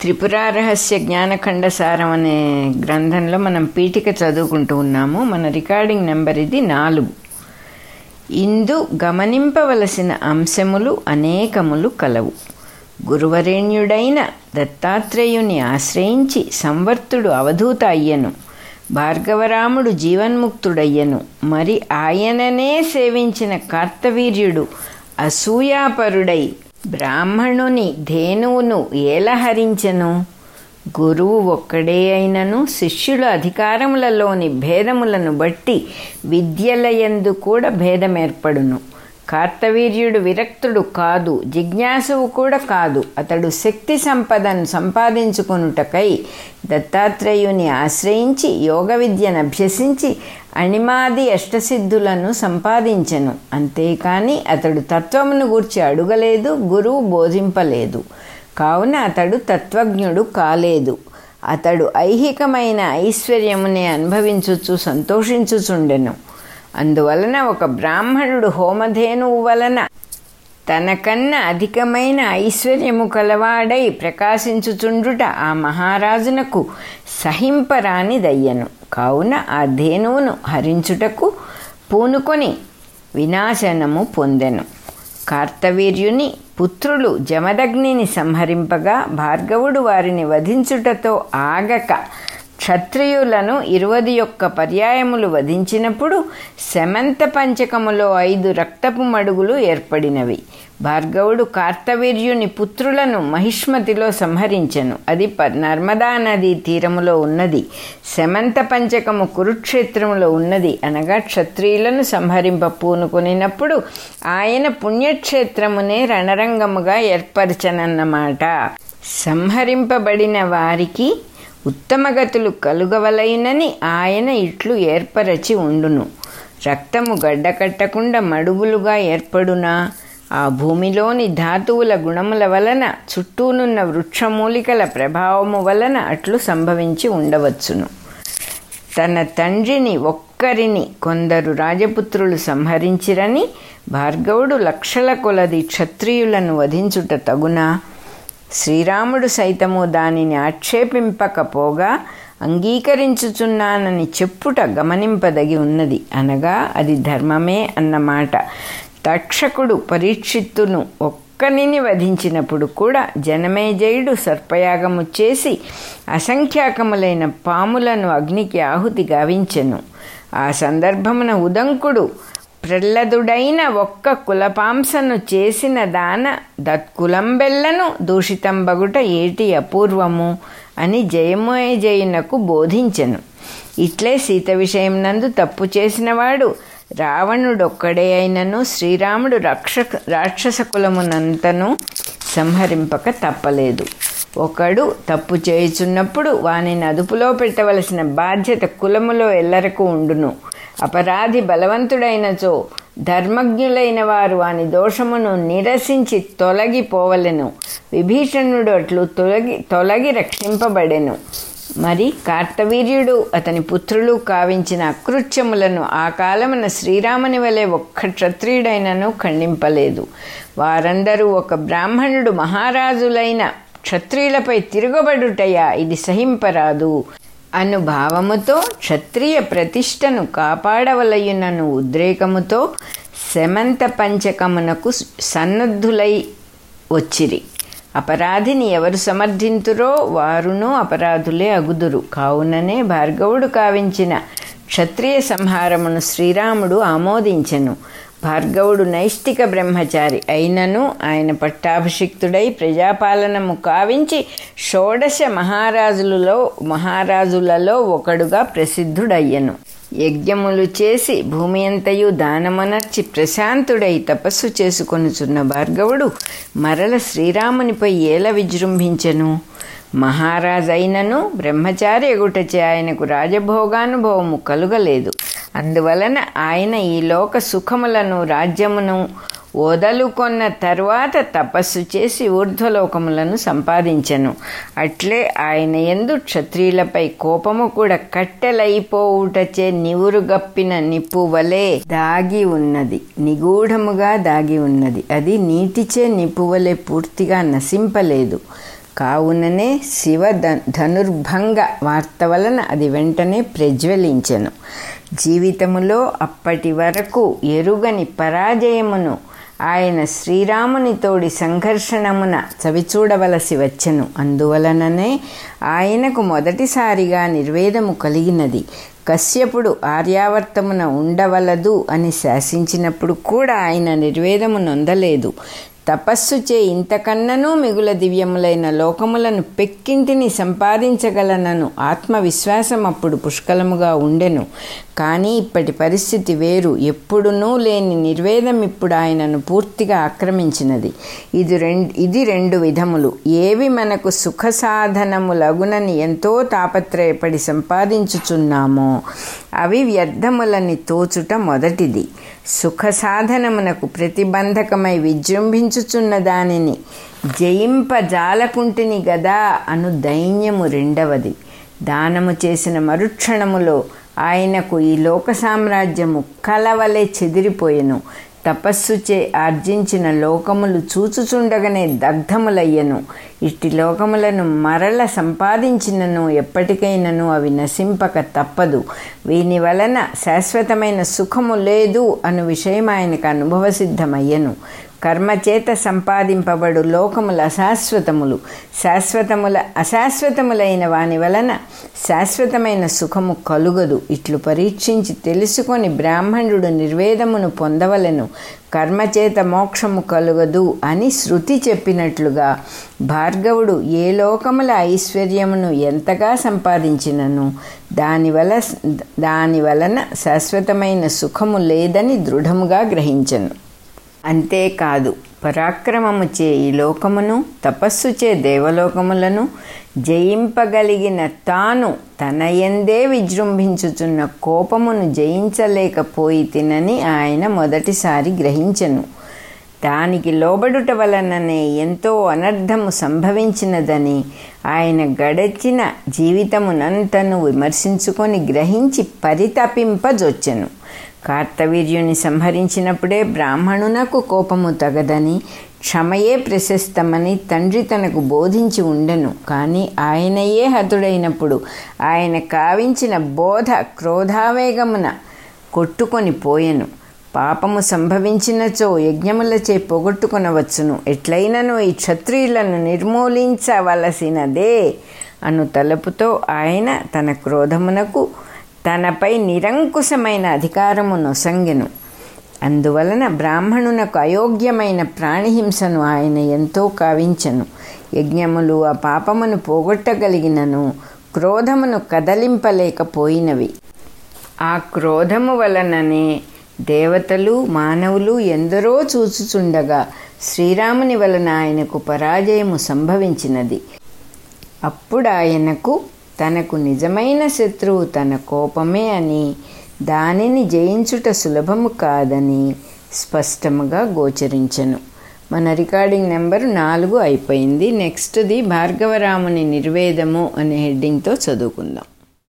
త్రిపురారహస్య జ్ఞానఖండ సారం అనే గ్రంథంలో మనం పీఠిక చదువుకుంటూ ఉన్నాము. మన రికార్డింగ్ నెంబర్ ఇది నాలుగు. ఇందు గమనింపవలసిన అంశములు అనేకములు కలవు. గురువరేణ్యుడైన దత్తాత్రేయుని ఆశ్రయించి సంవర్తుడు అవధూత అయ్యను. భార్గవరాముడు జీవన్ముక్తుడయ్యను. మరి ఆయననే సేవించిన కార్తవీర్యుడు అసూయాపరుడై బ్రాహ్మణుని ధేనువును ఏలహరించెను గురువు ఒక్కడే అయినను శిష్యుల అధికారములలోని భేదములను బట్టి విద్యలయందు కూడా భేదం ఏర్పడును కార్తవీర్యుడు విరక్తుడు కాదు జిజ్ఞాసువు కూడా కాదు. అతడు శక్తి సంపదను సంపాదించుకొనుటకై దత్తాత్రేయుని ఆశ్రయించి యోగ విద్యను అభ్యసించి అణిమాది అష్టసిద్ధులను సంపాదించెను. అంతేకాని అతడు తత్వమును గూర్చి అడుగలేదు గురువు బోధింపలేదు. కావున అతడు తత్వజ్ఞుడు కాలేదు. అతడు ఐహికమైన ఐశ్వర్యమునే అనుభవించుచు సంతోషించుచుండెను. అందువలన ఒక బ్రాహ్మణుడు హోమధేనువు వలన తనకన్నా అధికమైన ఐశ్వర్యము కలవాడై ప్రకాశించుచుండుట ఆ మహారాజునకు సహింపరానిదయ్యను. కావున ఆ ధేనువును హరించుటకు పూనుకొని వినాశనము పొందెను. కార్తవీర్యుని పుత్రులు జమదగ్నిని సంహరింపగా భార్గవుడు వారిని వధించుటతో ఆగక క్షత్రియులను ఇరువది యొక్క పర్యాయములు వధించినప్పుడు శమంత పంచకములో ఐదు రక్తపు మడుగులు ఏర్పడినవి. భార్గవుడు కార్తవీర్యుని పుత్రులను మహిష్మతిలో సంహరించెను. అది నర్మదా నదీ తీరములో ఉన్నది. శమంత పంచకము కురుక్షేత్రములో ఉన్నది. అనగా క్షత్రియులను సంహరింప పూనుకొనినప్పుడు ఆయన పుణ్యక్షేత్రమునే రణరంగముగా ఏర్పరచనన్నమాట. సంహరింపబడిన వారికి ఉత్తమగతులు కలుగవలైనని ఆయన ఇట్లు ఏర్పరచి ఉండును. రక్తము గడ్డకట్టకుండా మడుగులుగా ఏర్పడునా? ఆ భూమిలోని ధాతువుల గుణముల వలన చుట్టూనున్న వృక్షమూలికల ప్రభావము వలన అట్లు సంభవించి ఉండవచ్చును. తన తండ్రిని ఒక్కరిని కొందరు రాజపుత్రులు సంహరించిరని భార్గవుడు లక్షల కొలది క్షత్రియులను వధించుట తగునా? శ్రీరాముడు సైతము దానిని ఆక్షేపింపకపోగా అంగీకరించుచున్నానని చెప్పుట గమనింపదగి ఉన్నది. అనగా అది ధర్మమే అన్నమాట. తక్షకుడు పరీక్షిత్తును ఒక్కనిని వధించినప్పుడు కూడా జనమేజయుడు సర్పయాగము చేసి అసంఖ్యాకములైన పాములను అగ్నికి ఆహుతి గావించెను. ఆ సందర్భమున ఉదంకుడు ప్రహ్లదుడైన ఒక్క కులపాంసను చేసిన దాన దత్కులంబెల్లను దూషితంబగుట ఏటి అపూర్వము అని జయమోయజయునకు బోధించెను. ఇట్లే సీత విషయం నందు తప్పు చేసినవాడు రావణుడొక్కడే అయినను శ్రీరాముడు రక్ష రాక్షస కులమునంతను సంహరింపక తప్పలేదు. ఒకడు తప్పు చేయుచున్నప్పుడు వానిని అదుపులో పెట్టవలసిన బాధ్యత కులములో ఎల్లరకు ఉండును. అపరాధి బలవంతుడైనచో ధర్మజ్ఞులైన వారు వాని దోషమును నిరసించి తొలగిపోవలెను. విభీషణుడు అట్లు తొలగి తొలగి రక్షింపబడెను. మరి కార్తవీర్యుడు అతని పుత్రులు కావించిన అకృత్యములను ఆ కాలమున శ్రీరాముని వలె ఒక్క క్షత్రియుడైనను ఖండింపలేదు. వారందరూ ఒక బ్రాహ్మణుడు మహారాజులైన క్షత్రియులపై తిరగబడుటయా? ఇది సహింపరాదు. అనుభావముతో క్షత్రియ ప్రతిష్టను కాపాడవలయునను ఉద్రేకముతో శమంత పంచకమునకు సన్నద్ధులై వచ్చిరి. అపరాధిని ఎవరు సమర్థింతురో వారును అపరాధులే అగుదురు. కావుననే భార్గవుడు కావించిన క్షత్రియ సంహారమును శ్రీరాముడు ఆమోదించెను. భార్గవుడు నైష్టిక బ్రహ్మచారి అయినను ఆయన పట్టాభిషిక్తుడై ప్రజాపాలనము కావించి షోడశ మహారాజులలో మహారాజులలో ఒకడుగా ప్రసిద్ధుడయ్యను. యజ్ఞములు చేసి భూమి అంతయు దానమనర్చి ప్రశాంతుడై తపస్సు చేసుకొనుచున్న భార్గవుడు మరల శ్రీరామునిపై ఏల విజృంభించెను. మహారాజైనను బ్రహ్మచారి ఎగుటచే ఆయనకు రాజభోగానుభవము కలుగలేదు. అందువలన ఆయన ఈ లోక సుఖములను రాజ్యమును వదలుకొన్న తర్వాత తపస్సు చేసి ఊర్ధ్వలోకములను సంపాదించను. అట్లే ఆయన ఎందు క్షత్రియులపై కోపము కూడా కట్టెలైపోవుటచే నివురుగప్పిన నిప్పు వలె దాగి ఉన్నది. నిగూఢముగా దాగి ఉన్నది. అది నీటిచే నిప్పు వలె పూర్తిగా నశింపలేదు. కావుననే శివ ధనుర్భంగ వార్త వలన అది వెంటనే ప్రజ్వలించెను. జీవితములో అప్పటి వరకు ఎరుగని పరాజయమును ఆయన శ్రీరామునితోడి సంఘర్షణమున చవిచూడవలసి వచ్చెను. అందువలననే ఆయనకు మొదటిసారిగా నిర్వేదము కలిగినది. కశ్యపుడు ఆర్యావర్తమున ఉండవలదు అని శాసించినప్పుడు కూడా ఆయన నిర్వేదము నొందలేదు. తపస్సు చే ఇంతకన్ననూ మిగుల దివ్యములైన లోకములను పెక్కింటిని సంపాదించగలనను. ఆత్మవిశ్వాసం అప్పుడు పుష్కలముగా ఉండెను. కానీ ఇప్పటి పరిస్థితి వేరు. ఎప్పుడునూ లేని నిర్వేదం ఇప్పుడు ఆయనను పూర్తిగా ఆక్రమించినది. ఇది రెండు ఇది రెండు విధములు. ఏవి మనకు సుఖ సాధనములగునని ఎంతో తాపత్రయపడి సంపాదించుచున్నామో అవి వ్యర్థములని తోచుట మొదటిది. సుఖ సాధనమునకు ప్రతిబంధకమై విజృంభించుచున్న దానిని జయింపజాలకుంటిని గదా అను దైన్యము రెండవది. దానము చేసిన మరుక్షణములో ఆయనకు ఈ లోక సామ్రాజ్యము కలవలే చెదిరిపోయెను. తపస్సు చే ఆర్జించిన లోకములు చూచుచుండగానే దగ్ధములయ్యను. ఇట్టి లోకములను మరల సంపాదించినను ఎప్పటికైనను అవి నశింపక తప్పదు. వీని వలన శాశ్వతమైన సుఖము లేదు అను విషయం ఆయనకు అనుభవసిద్ధమయ్యను. కర్మచేత సంపాదింపబడు లోకముల అశాశ్వతములు శాశ్వతముల అశాశ్వతములైన వాని వలన శాశ్వతమైన సుఖము కలుగదు. ఇట్లు పరీక్షించి తెలుసుకొని బ్రాహ్మణుడు నిర్వేదమును పొందవలను. కర్మచేత మోక్షము కలుగదు అని శృతి చెప్పినట్లుగా భార్గవుడు ఏ లోకముల ఐశ్వర్యమును ఎంతగా సంపాదించినను? దానివల దాని వలన శాశ్వతమైన సుఖము లేదని దృఢముగా గ్రహించను. అంతేకాదు పరాక్రమము చే ఈ లోకమును తపస్సు చే దేవలోకములను జయింపగలిగిన తాను తన ఎందే విజృంభించుచున్న కోపమును జయించలేకపోయి తినని ఆయన మొదటిసారి గ్రహించను. దానికి లోబడుట వలననే ఎంతో అనర్థము సంభవించినదని ఆయన గడచిన జీవితమునంతను విమర్శించుకొని గ్రహించి పరితపింపజొచ్చెను. కార్తవీర్యుని సంహరించినప్పుడే బ్రాహ్మణునకు కోపము తగదని క్షమయే ప్రశస్తమని తండ్రి తనకు బోధించి ఉండెను. కానీ ఆయనయే హతుడైనప్పుడు ఆయన కావించిన బోధ క్రోధావేగమున కొట్టుకొని పోయెను. పాపము సంభవించినచో యజ్ఞములచే పొగొట్టుకొనవచ్చును. ఎట్లయినను ఈ క్షత్రియులను నిర్మూలించవలసినదే? అను తలపుతో ఆయన తన క్రోధమునకు తనపై నిరంకుశమైన అధికారము నొసంగెను. అందువలన బ్రాహ్మణునకు అయోగ్యమైన ప్రాణిహింసను ఆయన ఎంతో కావించను. యజ్ఞములు ఆ పాపమును పోగొట్టగలిగినను క్రోధమును కదలింపలేకపోయినవి. ఆ క్రోధము వలననే దేవతలు మానవులు ఎందరో చూచుచుండగా శ్రీరాముని వలన ఆయనకు పరాజయము సంభవించినది. అప్పుడు ఆయనకు తనకు నిజమైన శత్రువు తన కోపమే అని దానిని జయించుట సులభము కాదని స్పష్టముగా గోచరించను. మన రికార్డింగ్ నెంబర్ నాలుగు అయిపోయింది. నెక్స్ట్ది భార్గవరాముని నిర్వేదము అనే హెడ్డింగ్తో చదువుకుందాం.